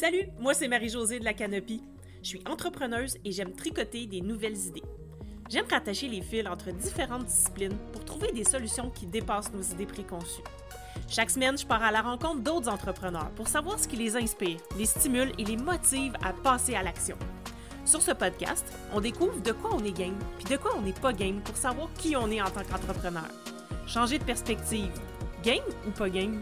Salut, moi c'est Marie-Josée de la Canopie. Je suis entrepreneuse et j'aime tricoter des nouvelles idées. J'aime rattacher les fils entre différentes disciplines pour trouver des solutions qui dépassent nos idées préconçues. Chaque semaine, je pars à la rencontre d'autres entrepreneurs pour savoir ce qui les inspire, les stimule et les motive à passer à l'action. Sur ce podcast, on découvre de quoi on est game, puis de quoi on n'est pas game pour savoir qui on est en tant qu'entrepreneur. Changer de perspective. Game ou pas game?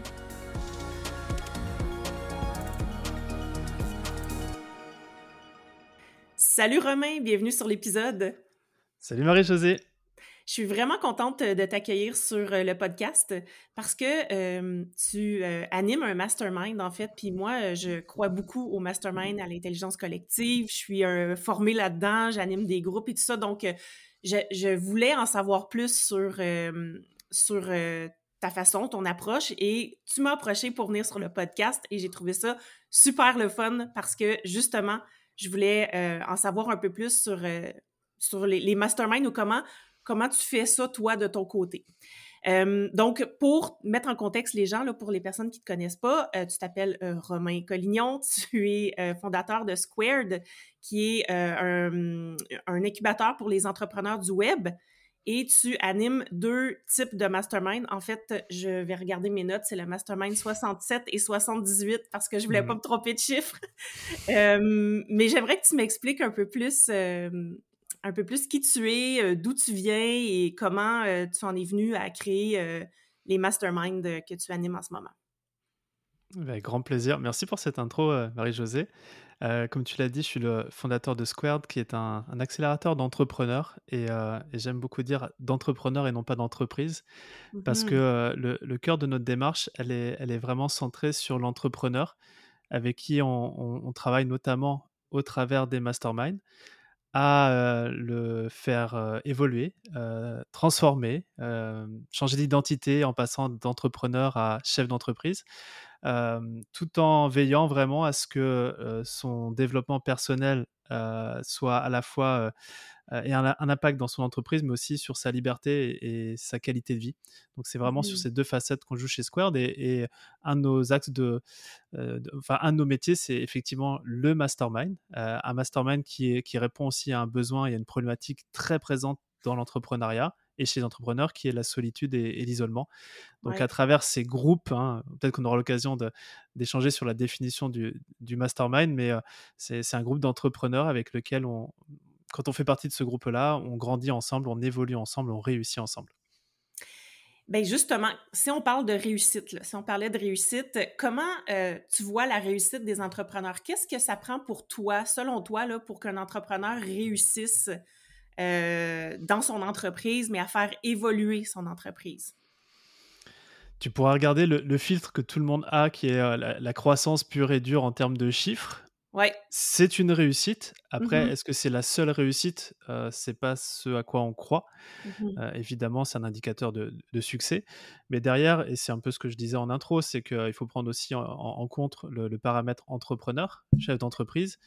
Salut Romain, bienvenue sur l'épisode. Salut Marie-Josée. Je suis vraiment contente de t'accueillir sur euh, le podcast parce que euh, tu euh, animes un mastermind en fait, puis moi je crois beaucoup au mastermind, à l'intelligence collective. Je suis formée là-dedans, j'anime des groupes et tout ça, donc je, voulais en savoir plus sur sur ta façon, ton approche et tu m'as approché pour venir sur le podcast et j'ai trouvé ça super le fun parce que justement je voulais en savoir un peu plus sur sur les, masterminds ou comment comment tu fais ça, toi, de ton côté. Euh, donc, pour mettre en contexte les gens, là, pour les personnes qui ne te connaissent pas, euh, tu t'appelles euh, Romain Collignon, tu es fondateur de Squared, qui est un, incubateur pour les entrepreneurs du web. Et tu animes deux types de mastermind. En fait, je vais regarder mes notes, c'est le mastermind 67 et 78 parce que je voulais pas mmh. me tromper de chiffres. mais j'aimerais que tu m'expliques un peu plus un peu plus qui tu es, euh, d'où tu viens et comment euh, tu en es venu à créer euh, les masterminds que tu animes en ce moment. Avec grand plaisir. Merci pour cette intro, Marie-Josée. comme tu l'as dit, je suis le fondateur de Squared, qui est un, accélérateur d'entrepreneurs. Et, j'aime beaucoup dire d'entrepreneurs et non pas d'entreprise, parce mmh que le, cœur de notre démarche, elle est, elle est vraiment centrée sur l'entrepreneur, avec qui on, travaille notamment au travers des masterminds à le faire évoluer, transformer, changer d'identité en passant d'entrepreneur à chef d'entreprise, tout en veillant vraiment à ce que son développement personnel soit à la fois et un, impact dans son entreprise, mais aussi sur sa liberté et, sa qualité de vie. Donc c'est vraiment sur ces deux facettes qu'on joue chez Squared et, un de nos axes de, enfin un de nos métiers, c'est effectivement le mastermind, un mastermind qui, qui répond aussi à un besoin et à une problématique très présente dans l'entrepreneuriat et chez les entrepreneurs, qui est la solitude et, l'isolement. Donc à travers ces groupes, hein, peut-être qu'on aura l'occasion d'échanger sur la définition du, du mastermind, mais c'est un groupe d'entrepreneurs avec lequel on, quand on fait partie de ce groupe-là, on grandit ensemble, on évolue ensemble, on réussit ensemble. Bien justement, si on parle de réussite, si on parlait de réussite, comment euh, tu vois la réussite des entrepreneurs? Qu'est-ce que ça prend pour toi, selon toi, là, pour qu'un entrepreneur réussisse euh, dans son entreprise, mais à faire évoluer son entreprise? Tu pourras regarder le, filtre que tout le monde a, qui est euh, la, croissance pure et dure en termes de chiffres. C'est une réussite. Après, mmh est-ce que c'est la seule réussite? Euh, C'est pas ce à quoi on croit. Mmh euh, évidemment, c'est un indicateur de, succès. Mais derrière, et c'est un peu ce que je disais en intro, c'est qu'il faut prendre aussi en, compte le, paramètre entrepreneur, chef d'entreprise.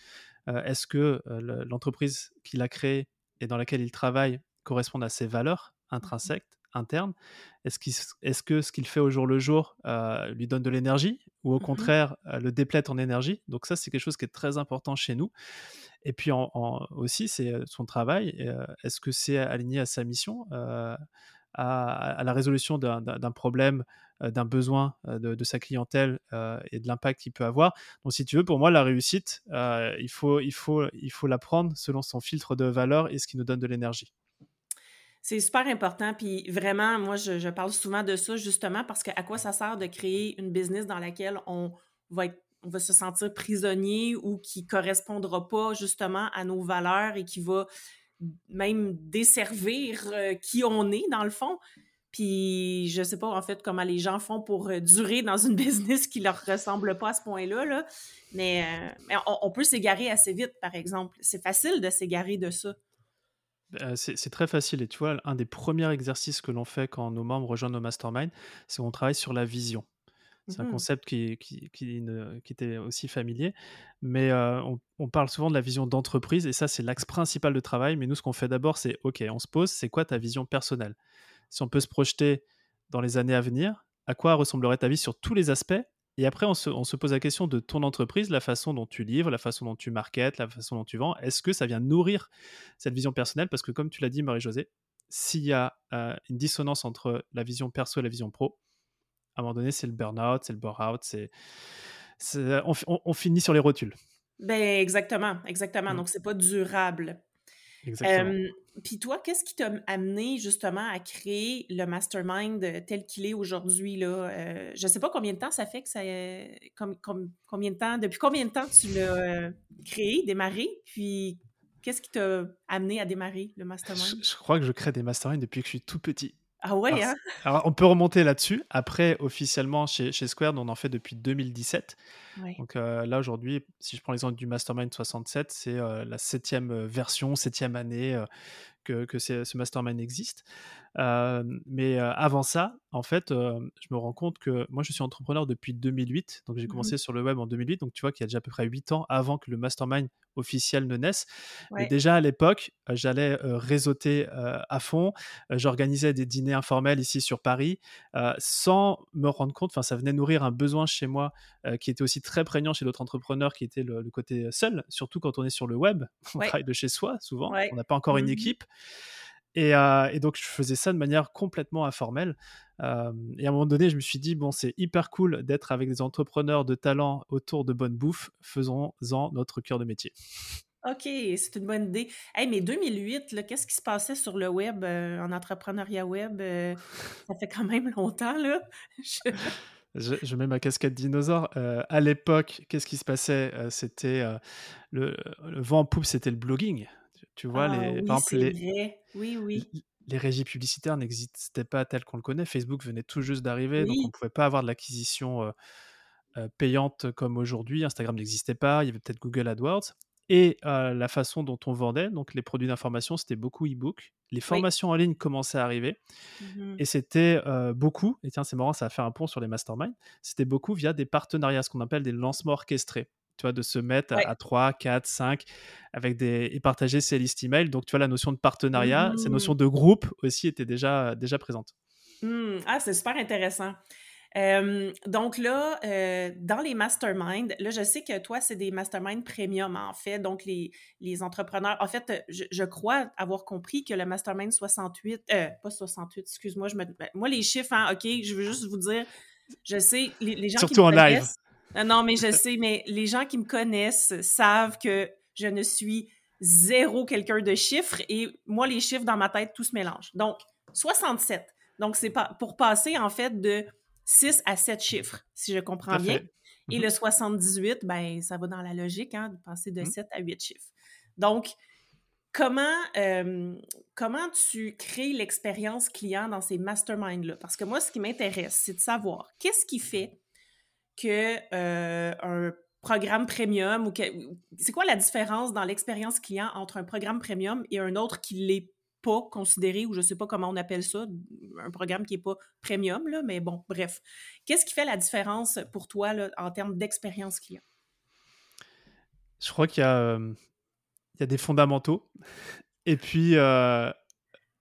Euh, est-ce que l'entreprise qu'il a créée et dans laquelle il travaille correspond à ses valeurs mmh intrinsèques interne Est-ce que ce qu'il fait au jour le jour euh, lui donne de l'énergie ou au mmh contraire euh, le déplète en énergie? Donc ça, c'est quelque chose qui est très important chez nous. Et puis en, aussi, c'est euh, son travail. Est-ce que c'est aligné à sa mission? À, la résolution d'un problème, d'un besoin de, sa clientèle et de l'impact qu'il peut avoir. Donc, si tu veux, pour moi, la réussite, il, faut, il, faut, il faut la prendre selon son filtre de valeur et ce qui nous donne de l'énergie. C'est super important. Puis vraiment, moi, je, parle souvent de ça justement parce que à quoi ça sert de créer une business dans laquelle on va on va se sentir prisonnier ou qui correspondra pas justement à nos valeurs et qui va même desservir euh, qui on est dans le fond. Puis je sais pas en fait comment les gens font pour euh, durer dans une business qui leur ressemble pas à ce point-là, là. mais, euh, on peut s'égarer assez vite, par exemple. C'est facile de s'égarer de ça. C'est très facile. Et tu vois, un des premiers exercices que l'on fait quand nos membres rejoignent nos masterminds, c'est qu'on travaille sur la vision. C'est un mmh concept qui, qui, qui, était aussi familier, mais euh, on, parle souvent de la vision d'entreprise, et ça, c'est l'axe principal de travail. Mais nous, ce qu'on fait d'abord, c'est OK, on se pose, c'est quoi ta vision personnelle? Si on peut se projeter dans les années à venir, à quoi ressemblerait ta vie sur tous les aspects? Et après, on se, on se, pose la question de ton entreprise, la façon dont tu livres, la façon dont tu marketes, la façon dont tu vends. Est-ce que ça vient nourrir cette vision personnelle? Parce que comme tu l'as dit, Marie-Josée, s'il y a euh, une dissonance entre la vision perso et la vision pro, à un moment donné, c'est le burn-out, c'est le bore-out, c'est, on, on, finit sur les rotules. Ben exactement, exactement. Mmh. Donc, c'est pas durable. Puis toi, qu'est-ce qui t'a amené justement à créer le mastermind tel qu'il est aujourd'hui? Là? Euh, je ne sais pas combien de temps ça fait que ça. combien de temps, depuis combien de temps tu l'as euh, créé, démarré? Puis qu'est-ce qui t'a amené à démarrer le mastermind? Je, crois que je crée des masterminds depuis que je suis tout petit. Ah ouais, hein? alors, on peut remonter là-dessus. Après, officiellement, chez, chez Squared, on en fait depuis 2017. Donc euh, là, aujourd'hui, si je prends l'exemple du Mastermind 67, c'est euh, la septième euh, version, septième année que, que ce Mastermind existe mais avant ça, en fait, je me rends compte que moi, je suis entrepreneur depuis 2008. Donc, j'ai mmh commencé sur le web en 2008. Donc, tu vois qu'il y a déjà à peu près 8 ans avant que le mastermind officiel ne naisse. Mais déjà à l'époque, j'allais réseauter à fond. J'organisais des dîners informels ici sur Paris sans me rendre compte. Enfin, ça venait nourrir un besoin chez moi qui était aussi très prégnant chez d'autres entrepreneurs qui était le, côté seul, surtout quand on est sur le web. On travaille de chez soi souvent. On n'a pas encore une mmh équipe. Et, donc, je faisais ça de manière complètement informelle. et à un moment donné, je me suis dit, bon, c'est hyper cool d'être avec des entrepreneurs de talent autour de bonne bouffe. Faisons-en notre cœur de métier. OK, c'est une bonne idée. Hey, mais 2008, qu'est-ce qui se passait sur le web, en entrepreneuriat web? ça fait quand même longtemps, là. Je... mets ma casquette dinosaure. à l'époque, qu'est-ce qui se passait? C'était le, le, vent en poupe, c'était le blogging. Tu vois, ah les, oui, par exemple, les, vrai. Oui, oui. les régies publicitaires n'existaient pas telles qu'on le connaît. Facebook venait tout juste d'arriver, donc on ne pouvait pas avoir de l'acquisition payante comme aujourd'hui. Instagram n'existait pas, il y avait peut-être Google AdWords. Et la façon dont on vendait, donc les produits d'information, c'était beaucoup e-book. Les formations en ligne commençaient à arriver. Mmh et c'était beaucoup, et tiens, c'est marrant, ça va faire un pont sur les masterminds, c'était beaucoup via des partenariats, ce qu'on appelle des lancements orchestrés tu vois, de se mettre à, 3, 4, 5 avec des, et partager ses listes email. Donc, tu vois, la notion de partenariat, cette notion mmh. de groupe aussi était déjà, déjà présente. Mmh. Ah, c'est super intéressant. donc là, euh, dans les masterminds, là, je sais que toi, c'est des masterminds premium, en fait. Donc, les, les entrepreneurs, en fait, je, crois avoir compris que le mastermind 68, euh, pas 68, excuse-moi, je me, ben, moi, les chiffres, hein, OK, je veux juste vous dire, je sais, les, les gens Surtout qui en live. Non, mais je sais, mais les gens qui me connaissent savent que je ne suis zéro quelqu'un de chiffres et moi, les chiffres dans ma tête, tout se mélange. Donc, 67. Donc, c'est pas pour passer en fait de 6 à 7 chiffres, si je comprends bien. Et le 78, ben, ça va dans la logique, hein, de passer de 7 mmh. à 8 chiffres. Donc, comment, euh, comment tu crées l'expérience client dans ces masterminds-là? Parce que moi, ce qui m'intéresse, c'est de savoir qu'est-ce qui fait que euh, un programme premium ou c'est quoi la différence dans l'expérience client entre un programme premium et un autre qui l'est pas considéré ou je sais pas comment on appelle ça un programme qui est pas premium là mais bon bref. Qu'est-ce qui fait la différence pour toi là, en termes d'expérience client? Je crois qu'il y a euh, il y a des fondamentaux. Et puis euh,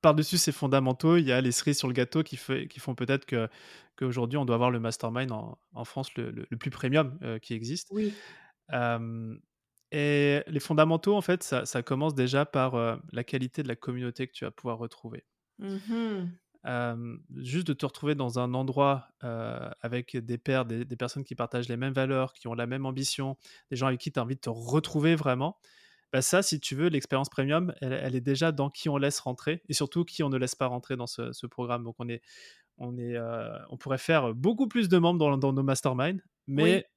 par-dessus ces fondamentaux, il y a les cerises sur le gâteau qui, fait, qui font peut-être que qu'aujourd'hui, on doit avoir le mastermind en, France le, le, plus premium euh, qui existe. Oui. et les fondamentaux, en fait, ça, ça commence déjà par euh, la qualité de la communauté que tu vas pouvoir retrouver. Mmh juste de te retrouver dans un endroit euh, avec des pairs, des, des, personnes qui partagent les mêmes valeurs, qui ont la même ambition, des gens avec qui tu as envie de te retrouver vraiment, bah ça, si tu veux, l'expérience premium, elle, est déjà dans qui on laisse rentrer et surtout qui on ne laisse pas rentrer dans ce, programme. Donc, on, est, on, est, euh, on pourrait faire beaucoup plus de membres dans, dans nos masterminds, mais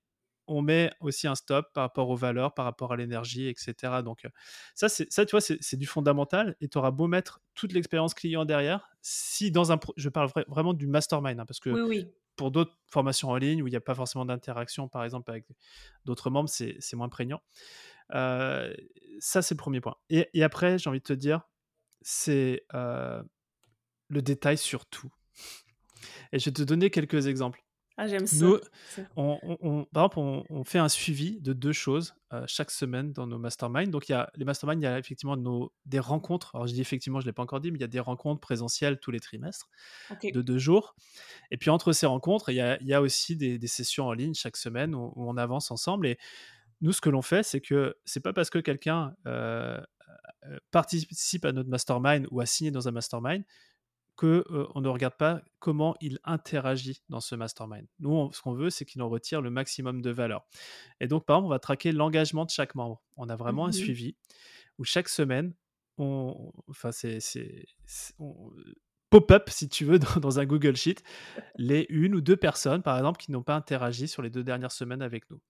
on met aussi un stop par rapport aux valeurs, par rapport à l'énergie, etc. Donc, euh, ça, ça, tu vois, c'est du fondamental et tu auras beau mettre toute l'expérience client derrière. Si dans un. Je parle vraiment du mastermind, hein, parce que. Oui, Pour d'autres formations en ligne où il n'y a pas forcément d'interaction, par exemple, avec d'autres membres, c'est moins prégnant ça, c'est le premier point. Et, après, j'ai envie de te dire, c'est le détail sur tout. Et je vais te donner quelques exemples. Ah, j'aime ça. Nous, on, on- on- par exemple, on, on fait un suivi de deux choses euh, chaque semaine dans nos masterminds. Donc, il y a les masterminds, il y a effectivement nos, des rencontres. Alors, je dis effectivement, je ne l'ai pas encore dit, mais il y a des rencontres présentielles tous les trimestres de deux jours. Et puis, entre ces rencontres, il y a, il y a aussi des, des sessions en ligne chaque semaine où, où on avance ensemble. Et nous, ce que l'on fait, c'est que c'est pas parce que quelqu'un euh, euh, participe à notre mastermind ou a signé dans un mastermind que euh, on ne regarde pas comment il interagit dans ce mastermind. Nous, on- ce qu'on veut, c'est qu'il en retire le maximum de valeur. Et donc, par exemple, on va traquer l'engagement de chaque membre. On a vraiment un Mhm. suivi où chaque semaine, on, enfin, c'est, pop-up, si tu veux, dans, dans un Google Sheet, les une ou deux personnes, par exemple, qui n'ont pas interagi sur les deux dernières semaines avec nous.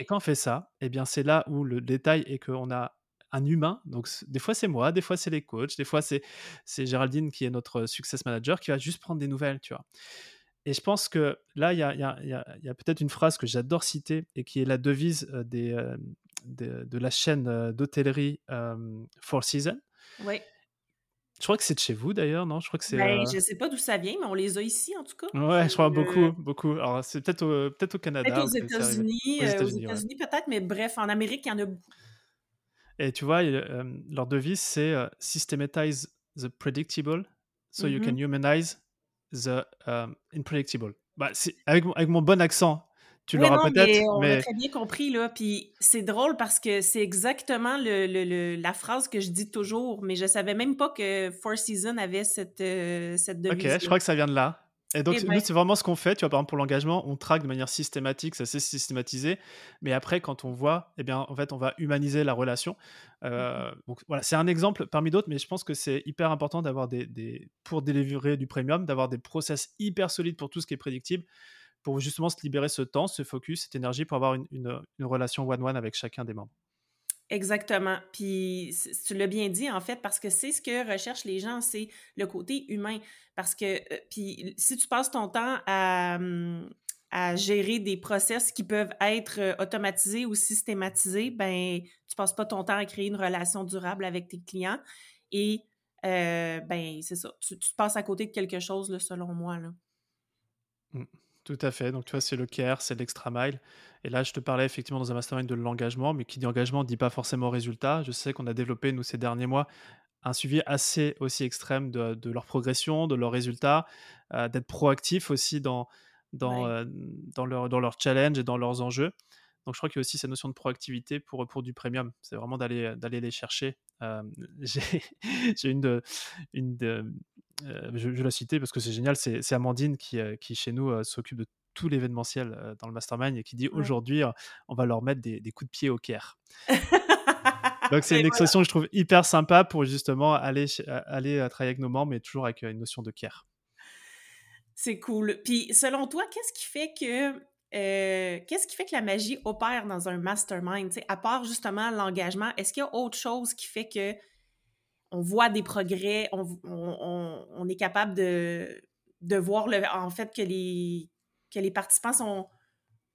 Et quand on fait ça, eh bien, c'est là où le détail est qu'on a un humain. Donc, des fois, c'est moi, des fois, c'est les coachs, des fois, c'est c'est Géraldine qui est notre success manager qui va juste prendre des nouvelles, tu vois. Et je pense que là, il y a, a- a- a peut-être une phrase que j'adore citer et qui est la devise des, de, la chaîne d'hôtellerie Four Seasons. Oui. Je crois que c'est de chez vous d'ailleurs, non? Je crois que c'est. Ben, euh, je sais pas d'où ça vient, mais on les a ici, en tout cas. Ouais, je crois euh, beaucoup, beaucoup. Alors, c'est peut-être au, au Peut-être Canada aux. États-Unis, Aux euh, aux États-Unis, ouais. Peut-être, mais bref, en Amérique, il y en a beaucoup. Et tu vois, euh, leur devise, c'est euh, Systematize the predictable so you can Mhm. humanize the um, unpredictable. Bah, avec mon bon accent, tu Oui, l'auras peut-être, mais on a très bien compris, là. Puis c'est drôle parce que c'est exactement le, le- le- la phrase que je dis toujours, mais je savais même pas que Four Seasons avait cette, euh, cette ok, devise-là. je crois que ça vient de là. Et donc, Eh nous, ben, c'est vraiment ce qu'on fait. Tu vois, par exemple, pour l'engagement, on traque de manière systématique, ça c'est systématisé. Mais après, quand on voit, eh bien, en fait, on va humaniser la relation. mhm. Euh, donc, voilà, c'est un exemple parmi d'autres, mais je pense que c'est hyper important d'avoir des, des, pour délivrer du premium, d'avoir des process hyper solides pour tout ce qui est prédictible, pour justement se libérer ce temps, ce focus, cette énergie pour avoir une, une, une relation one-one avec chacun des membres. Exactement. Puis tu l'as bien dit en fait parce que c'est ce que recherchent les gens, c'est le côté humain. Parce que euh, puis si tu passes ton temps à, hum, à gérer des process qui peuvent être euh, automatisés ou systématisés, ben tu passes pas ton temps à créer une relation durable avec tes clients et euh, ben c'est ça, tu, tu passes à côté de quelque chose là, selon moi là. Mm. Tout à fait. Donc, tu vois, c'est le care, c'est l'extra mile. Et là, je te parlais effectivement dans un mastermind de l'engagement, mais qui dit engagement ne dit pas forcément résultat. Je sais qu'on a développé, nous, ces derniers mois, un suivi assez aussi extrême de, de leur progression, de leurs résultats, euh, d'être proactif aussi dans, dans, Ouais. euh, dans, leur, dans leurs challenges et dans leurs enjeux. Donc, je crois qu'il y a aussi cette notion de proactivité pour, pour du premium. C'est vraiment d'aller d'aller les chercher. Euh, J'ai une de, une de, euh, je, vais la citer parce que c'est génial, c'est Amandine qui, euh, qui chez nous euh, s'occupe de tout l'événementiel dans le mastermind et qui dit Ouais. aujourd'hui on va leur mettre des, des coups de pied au Caire. Donc c'est une voilà. expression que je trouve hyper sympa pour justement aller, aller travailler avec nos membres, mais toujours avec une notion de care. C'est cool. Puis selon toi, qu'est-ce qui fait que euh, qu'est-ce qui fait que la magie opère dans un mastermind? À part justement l'engagement, est-ce qu'il y a autre chose qui fait que on voit des progrès, on, on- on- on est capable de, de voir le, en fait que les, que les participants sont,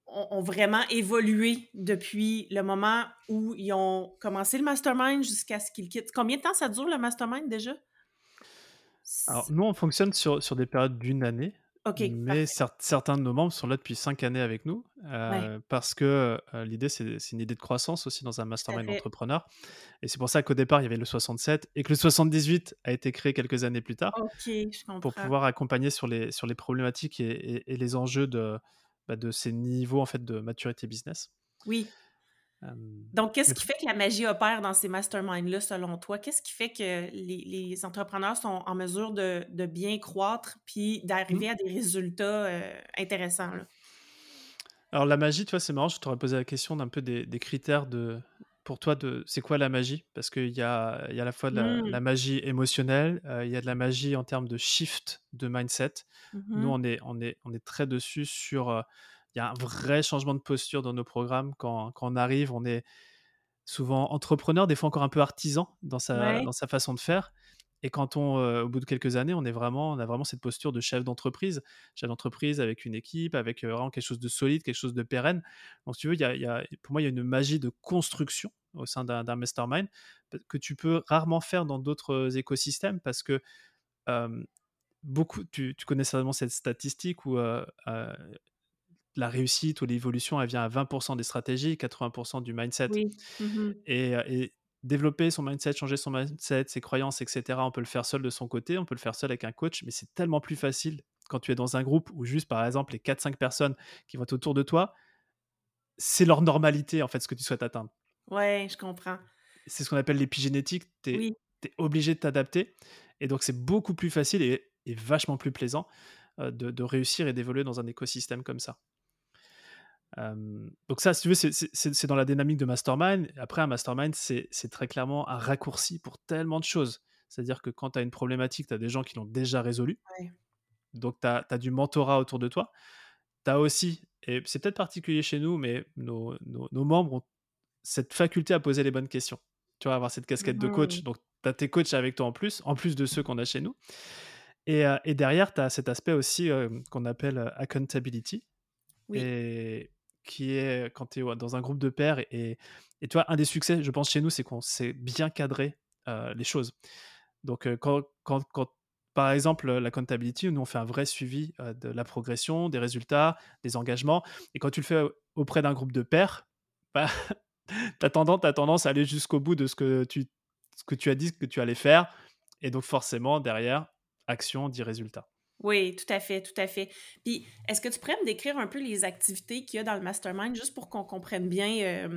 ont, ont vraiment évolué depuis le moment où ils ont commencé le mastermind jusqu'à ce qu'ils quittent? Combien de temps ça dure le mastermind déjà? Alors nous on fonctionne sur, sur des périodes d'une année, OK, mais cer- certains de nos membres sont là depuis cinq années avec nous Ouais, euh, parce que euh, l'idée c'est une idée de croissance aussi dans un mastermind fait. d'entrepreneurs. Et c'est pour ça qu'au départ il y avait le 67 et que le 78 a été créé quelques années plus tard. Je pour pouvoir accompagner sur les, sur les problématiques et, et- et les enjeux de, bah, de ces niveaux en fait de maturité business. Oui. Donc, qu'est-ce qui fait que la magie opère dans ces masterminds-là, selon toi? Qu'est-ce qui fait que les, les entrepreneurs sont en mesure de, de bien croître puis hmm. d'arriver à des résultats euh, intéressants? là? Alors la magie, tu vois, c'est marrant, je t'aurais posé la question d'un peu des, des critères de, pour toi, de c'est quoi la magie? Parce qu'il y y a à la fois de la, la magie émotionnelle, euh, il y a de la magie en termes de shift de mindset. Nous, Mhm. on est, on est, on est très dessus sur... euh, il y a un vrai changement de posture dans nos programmes. Quand, quand on arrive, on est souvent entrepreneur, des fois encore un peu artisan dans sa, Ouais. dans sa façon de faire. Et quand on, euh, au bout de quelques années, on est vraiment, on a vraiment cette posture de chef d'entreprise, chef d'entreprise avec une équipe, avec euh, vraiment quelque chose de solide, quelque chose de pérenne. Donc, si tu veux, y a, y a- pour moi, il y a une magie de construction au sein d'un mastermind que tu peux rarement faire dans d'autres écosystèmes parce que euh, beaucoup, tu, tu connais certainement cette statistique où euh, la réussite ou l'évolution, elle vient à 20% des stratégies, 80% du mindset Oui. Mmh et développer son mindset, changer son mindset, ses croyances et cetera, on peut le faire seul de son côté, on peut le faire seul avec un coach, mais c'est tellement plus facile quand tu es dans un groupe où juste, par exemple, les 4-5 personnes qui vont être autour de toi, c'est leur normalité, en fait, ce que tu souhaites atteindre. Ouais, je comprends. C'est ce qu'on appelle l'épigénétique, tu es Oui. obligé de t'adapter et donc c'est beaucoup plus facile et et vachement plus plaisant, de réussir et d'évoluer dans un écosystème comme ça. Donc ça, si tu veux, c'est dans la dynamique de mastermind. Après un mastermind, c'est très clairement un raccourci pour tellement de choses. C'est-à-dire que quand tu as une problématique, tu as des gens qui l'ont déjà résolue, Ouais. donc tu as du mentorat autour de toi. Tu as aussi et c'est peut-être particulier chez nous, mais nos nos nos membres ont cette faculté à poser les bonnes questions. Tu vois? Avoir cette casquette de coach, Mmh donc tu as tes coachs avec toi en plus, en plus de ceux qu'on a chez nous et et derrière, tu as cet aspect aussi, hem, qu'on appelle, heu, accountability Oui. et qui est quand tu es dans un groupe de pairs et et tu vois, un des succès, je pense, chez nous, c'est qu'on sait bien cadrer, les choses. Donc quand quand quand par exemple, la accountability, nous, on fait un vrai suivi, de la progression, des résultats, des engagements et quand tu le fais auprès d'un groupe de pairs, bah, tu as tendance à aller jusqu'au bout de ce que tu ce que tu as dit que tu allais faire et donc forcément derrière, action dit résultat. Oui, tout à fait, tout à fait. Puis, est-ce que tu pourrais me décrire un peu les activités qu'il y a dans le mastermind, juste pour qu'on comprenne bien,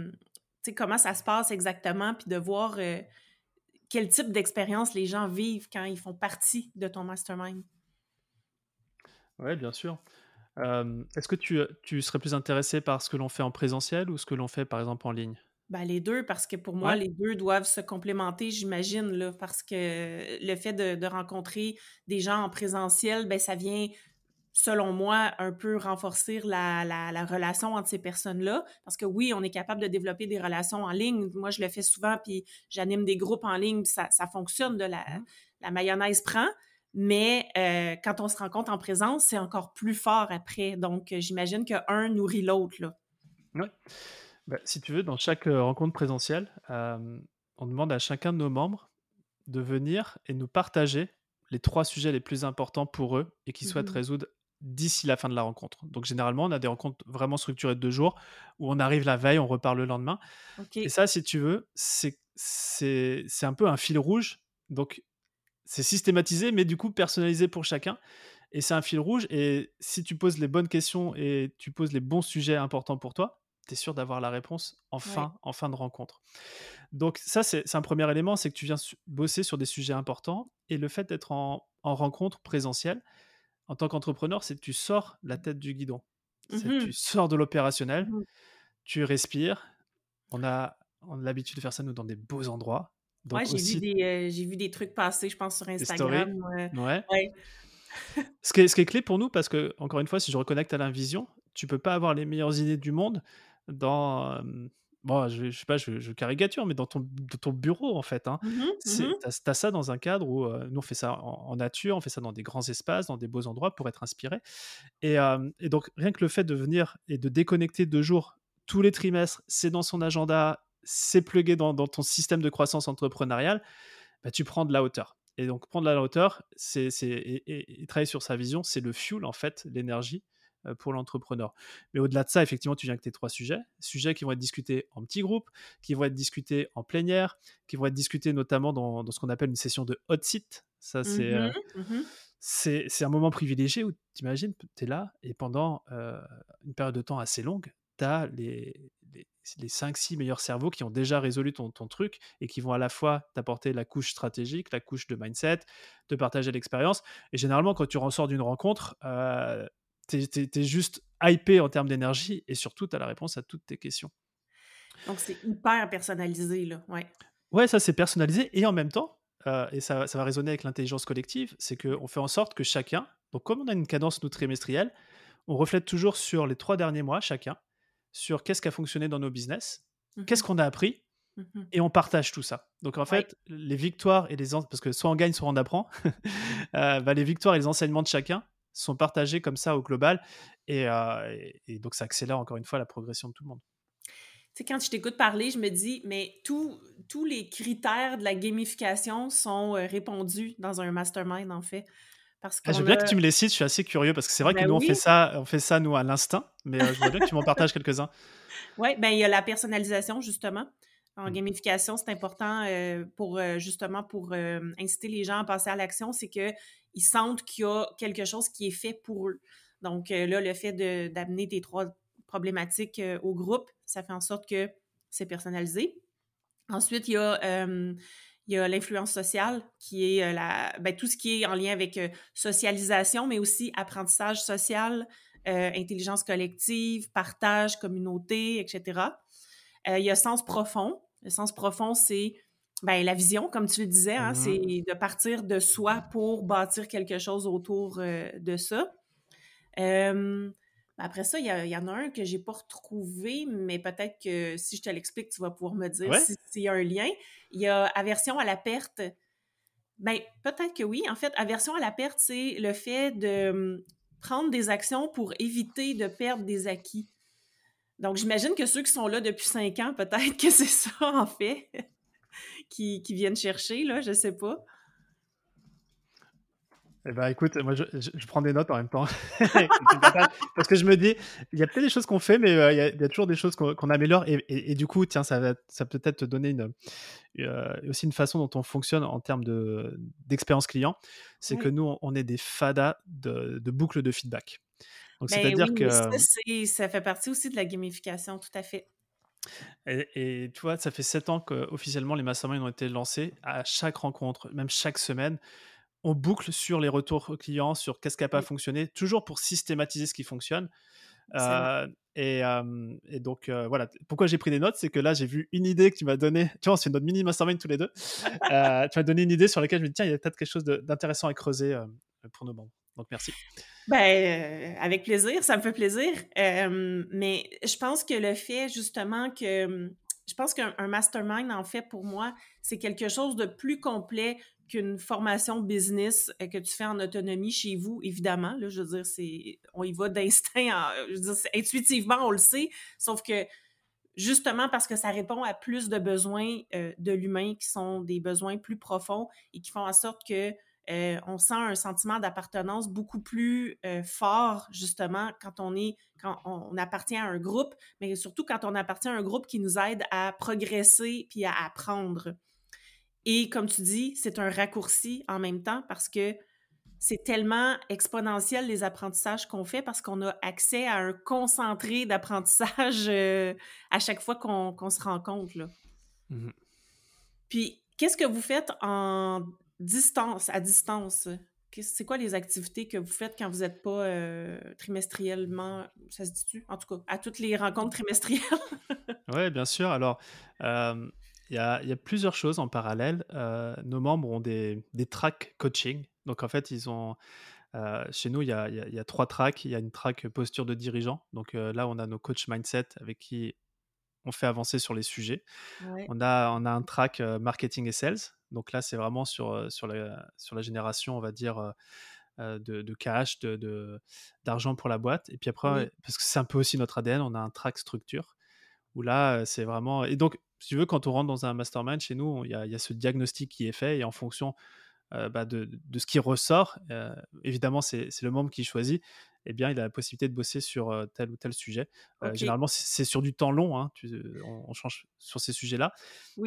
sais, comment ça se passe exactement, puis de voir, heu, quel type d'expérience les gens vivent quand ils font partie de ton mastermind? Ouais, bien sûr. Hem, est-ce que tu, tu serais plus intéressé par ce que l'on fait en présentiel ou ce que l'on fait, par exemple, en ligne? Ben, les 2 parce que pour moi, Ouais? les 2 doivent se complémenter, j'imagine, là, parce que le fait de de rencontrer des gens en présentiel, ben, ça vient, selon moi, un peu renforcer la la la relation entre ces personnes-là. Parce que oui, on est capable de développer des relations en ligne. Moi, je le fais souvent, puis j'anime des groupes en ligne, puis ça ça fonctionne, de la Mmh la mayonnaise prend. Mais heu, quand on se rencontre en présence, c'est encore plus fort après. Donc, j'imagine qu'un nourrit l'autre, là. Bah, si tu veux, dans chaque, heu, rencontre présentielle, hem, on demande à chacun de nos membres de venir et nous partager les 3 sujets les plus importants pour eux et qu'ils souhaitent Mmh résoudre d'ici la fin de la rencontre. Donc généralement, on a des rencontres vraiment structurées de 2 jours où on arrive la veille, on repart le lendemain. Et ça, si tu veux, c'est un peu un fil rouge. Donc c'est systématisé, mais du coup personnalisé pour chacun. Et c'est un fil rouge. Et si tu poses les bonnes questions et tu poses les bons sujets importants pour toi, tu es sûr d'avoir la réponse en Ouais. fin en fin de rencontre. Donc ça, c'est un premier élément, c'est que tu viens bosser sur des sujets importants et le fait d'être en en rencontre présentielle, en tant qu'entrepreneur, c'est que tu sors la tête du guidon. Tu Mmh sors de l'opérationnel, Mmh tu respires. On a on a l'habitude de faire ça, nous, dans des beaux endroits, Ouais, donc j'ai vu aussi des, heu, j'ai vu des trucs passer, je pense, sur Instagram, Ouais. ouais. Ce qui est ce qui est clé pour nous parce que encore une fois, si je reconnecte à la vision, tu peux pas avoir les meilleures idées du monde dans, bon, je je sais pas, je je caricature, mais dans ton dans ton bureau, en fait, hein. Mmh mh. Mmh C'est mh. tu as ça dans un cadre où, nous, on fait ça en en nature, on fait ça dans des grands espaces, dans des beaux endroits pour être inspiré et et donc rien que le fait de venir et de déconnecter 2 jours tous les trimestres, c'est dans son agenda, c'est plugué dans dans ton système de croissance entrepreneuriale, bah, tu prends de la hauteur et donc prendre de la hauteur, c'est c'est et et et travailler sur sa vision, c'est le fuel, en fait, l'énergie, pour l'entrepreneur. Mais au-delà de ça, effectivement, tu viens avec tes 3 sujets, sujets qui vont être discutés en petits groupes, qui vont être discutés en plénière, qui vont être discutés notamment dans dans ce qu'on appelle une session de hot seat. Ça, Mmh c'est, mh. Mmh mh. c'est c'est un moment privilégié où tu imagines, tu es là et pendant, heu, une période de temps assez longue, tu as les les les 5-6 meilleurs cerveaux qui ont déjà résolu ton ton truc et qui vont à la fois t'apporter la couche stratégique, la couche de mindset, te partager l'expérience et généralement quand tu ressors d'une rencontre, tu es juste hypé en termes d'énergie et surtout tu as la réponse à toutes tes questions. Donc c'est hyper personnalisé, là, ouais. Ouais, ça c'est personnalisé et en même temps, heu et ça ça va résonner avec l'intelligence collective, c'est qu'on fait en sorte que chacun donc comme on a une cadence nous trimestrielle, on reflète toujours sur les 3 derniers mois chacun, sur qu'est-ce qui a fonctionné dans nos business, Mmh qu'est-ce qu'on a appris Mmh mh. et on partage tout ça. Donc en fait, les victoires et les parce que soit on gagne, soit on apprend, heu, bah, les victoires et les enseignements de chacun sont partagés comme ça au global et heu et donc ça accélère encore une fois la progression de tout le monde. Tu sais, quand je t'écoute parler, je me dis: «Mais tous tous les critères de la gamification sont, heu, répondus dans un mastermind, en fait». Parce Ah, je veux qu'on bien que tu me les cites, je suis assez curieux parce que c'est vrai que ben nous on fait oui. ça on fait ça nous à l'instinct, mais heu, je voudrais bien que tu m'en partages quelques-uns. Ouais, ben, il y a la personnalisation justement. En Mmh. gamification, c'est important, heu, pour, justement pour, inciter les gens à passer à l'action, c'est qu'ils sentent qu'il y a quelque chose qui est fait pour eux. Donc, heu, là, le fait d'amener tes 3 problématiques, heu, au groupe, ça fait en sorte que c'est personnalisé. Ensuite, il y a, hem, il y a l'influence sociale qui est, la ben, tout ce qui est en lien avec, socialisation, mais aussi apprentissage social, intelligence collective, partage, communauté, et cetera. Heu, il y a sens profond. Le sens profond, c'est, ben, la vision, comme tu le disais, hein, Mmh c'est de partir de soi pour bâtir quelque chose autour, heu, de ça. Après ça, il y, en a un que j'ai pas retrouvé, mais peut-être que si je te l'explique, tu vas pouvoir me dire Ouais? si- s'il y a un lien. Il y a aversion à la perte. Ben, peut-être que oui. En fait, aversion à la perte, c'est le fait de prendre des actions pour éviter de perdre des acquis. Donc, j'imagine que ceux qui sont là depuis cinq ans, peut-être que c'est ça, en fait, qui, qui viennent chercher, là, je sais pas. Eh ben, écoute, moi, je, prends des notes en même temps. Parce que je me dis, il y a peut-être des choses qu'on fait, mais euh, il y, a, il y a toujours des choses qu'on améliore. Et, et- et du coup, tiens, ça va, ça peut-être te donner une, euh, aussi une façon dont on fonctionne en termes de- d'expérience client. C'est que nous, on, est des fadas de, de boucles de feedback. Donc, Ben oui, c'est-à-dire ça, que, ça fait partie aussi de la gamification, tout à fait. Et, et tu vois, ça fait sept ans qu'officiellement les masterminds ont été lancés. À chaque rencontre, même chaque semaine, on boucle sur les retours clients, sur qu'est-ce qui n'a pas Oui, fonctionné, toujours pour systématiser ce qui fonctionne. Euh, et, euh, et donc euh, voilà, pourquoi j'ai pris des notes, c'est que là j'ai vu une idée que tu m'as donnée. Tu vois, on se fait notre mini mastermind tous les deux. Euh, tu m'as donné une idée sur laquelle je me dis tiens, il y a peut-être quelque chose d'intéressant à creuser euh, pour nos membres. Donc merci. Ben, euh, avec plaisir, ça me fait plaisir. Euh, mais je pense que le fait justement que je pense qu'un un mastermind, en fait, pour moi, c'est quelque chose de plus complet qu'une formation business euh, que tu fais en autonomie chez vous, évidemment. Là, je veux dire, c'est on y va d'instinct, je veux dire, intuitivement, on le sait, sauf que justement parce que ça répond à plus de besoins de l'humain qui sont des besoins plus profonds et qui font en sorte que euh, on sent un sentiment d'appartenance beaucoup plus euh, fort justement quand on est quand on appartient à un groupe, mais surtout quand on appartient à un groupe qui nous aide à progresser puis à apprendre. Et comme tu dis, c'est un raccourci en même temps parce que c'est tellement exponentiel les apprentissages qu'on fait parce qu'on a accès à un concentré d'apprentissage euh, à chaque fois qu'on se rencontre. Là. Mhm. Puis, qu'est-ce que vous faites en distance, à distance? C'est quoi les activités que vous faites quand vous n'êtes pas euh, trimestriellement, ça se dit-tu? En tout cas, à toutes les rencontres trimestrielles. Ouais, bien sûr. Alors, euh, il y, a, plusieurs choses en parallèle. Euh, nos membres ont des, des tracks coaching. Donc, en fait, ils ont. chez nous, il y, a, trois tracks. Il y a une track posture de dirigeant. Donc là, on a nos coachs mindset avec qui on fait avancer sur les sujets. Ouais. On a, on a un track euh, marketing et sales. Donc là, c'est vraiment sur, sur, la, sur la génération, on va dire, euh, de, de cash, de, de- d'argent pour la boîte. Et puis après, parce que c'est un peu aussi notre ADN, on a un track structure où là, c'est vraiment. Et donc, si tu veux, quand on rentre dans un mastermind chez nous, il y y a ce diagnostic qui est fait et en fonction euh, bah, de, de ce qui ressort, euh, évidemment, c'est, c'est le membre qui choisit. Eh bien, il a la possibilité de bosser sur tel ou tel sujet. Euh, généralement, c'est, sur du temps long. hein, tu- on, on change sur ces sujets-là.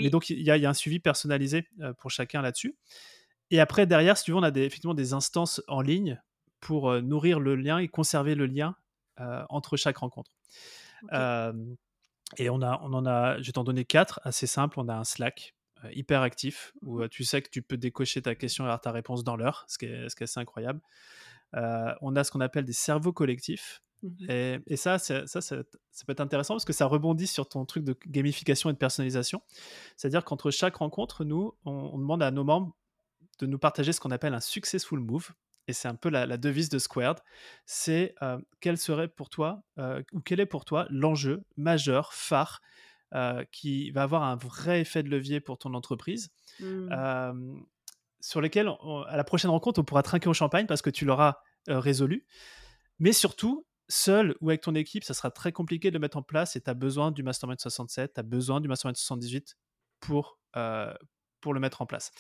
Mais donc, il y, a, il y a un suivi personnalisé pour chacun là-dessus. Et après, derrière, si tu veux, on a des, effectivement des instances en ligne pour nourrir le lien et conserver le lien euh, entre chaque rencontre. Euh, et on, a, on en a, je vais t'en donner quatre, assez simple. On a un Slack euh, hyper actif où euh, tu sais que tu peux décocher ta question et avoir ta réponse dans l'heure, ce, qui est- ce qui est assez incroyable. Euh, on a ce qu'on appelle des cerveaux collectifs. Mhm. Et, et ça, ça, ça, ça peut être intéressant parce que ça rebondit sur ton truc de gamification et de personnalisation. C'est-à-dire qu'entre chaque rencontre, nous, on, on demande à nos membres de nous partager ce qu'on appelle un successful move. Et c'est un peu la, la devise de Squared. C'est euh, quel serait pour toi, euh, ou quel est pour toi l'enjeu majeur, phare, euh, qui va avoir un vrai effet de levier pour ton entreprise, Mm. Sur lesquels, on- à la prochaine rencontre, on pourra trinquer au champagne parce que tu l'auras euh, résolu. Mais surtout, seul ou avec ton équipe, ça sera très compliqué de le mettre en place et tu as besoin du Mastermind 67, tu as besoin du Mastermind 78 pour, euh, pour le mettre en place.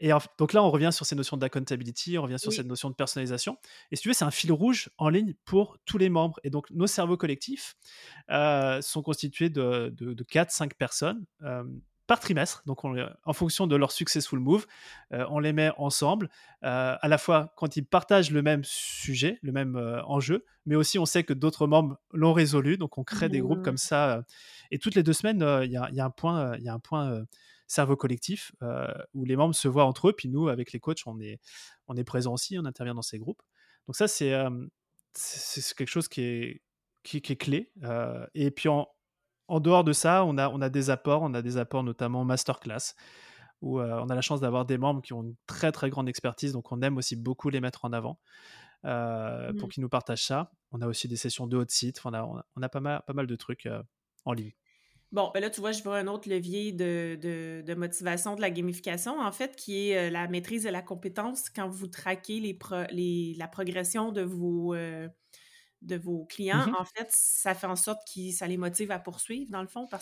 Et donc là, on revient sur ces notions d'accountability, on revient sur cette notion de personnalisation. Et si tu veux, c'est un fil rouge en ligne pour tous les membres. Et donc, nos cerveaux collectifs euh, sont constitués de, de, 4-5 personnes. Euh, par trimestre, donc en fonction de leur successful move, euh, on les met ensemble, à la fois quand ils partagent le même sujet, le même enjeu, mais aussi on sait que d'autres membres l'ont résolu, donc on crée des groupes mmh. comme ça. et toutes les deux semaines, il y, a un point, il y a un point cerveau collectif euh, où les membres se voient entre eux. Puis nous, avec les coachs, on est, on est présent aussi, on intervient dans ces groupes. Donc ça, c'est euh, quelque chose qui est, qui, est clé. Euh, et puis en, en, dehors de ça, on a, on a des apports, on a des apports notamment masterclass, où on a la chance d'avoir des membres qui ont une très très grande expertise, donc on aime aussi beaucoup les mettre en avant. pour mmh. qu'ils nous partagent ça. On a aussi des sessions de haut site, on a, on a, pas, mal, pas mal de trucs en ligne. Bon, ben là, tu vois, je vois un autre levier de, de, motivation de la gamification, en fait, qui est euh, la maîtrise de la compétence quand vous traquez les, les la progression de vos, euh, de vos clients. Mmh en fait, ça fait en sorte que ça les motive à poursuivre, dans le fond, parce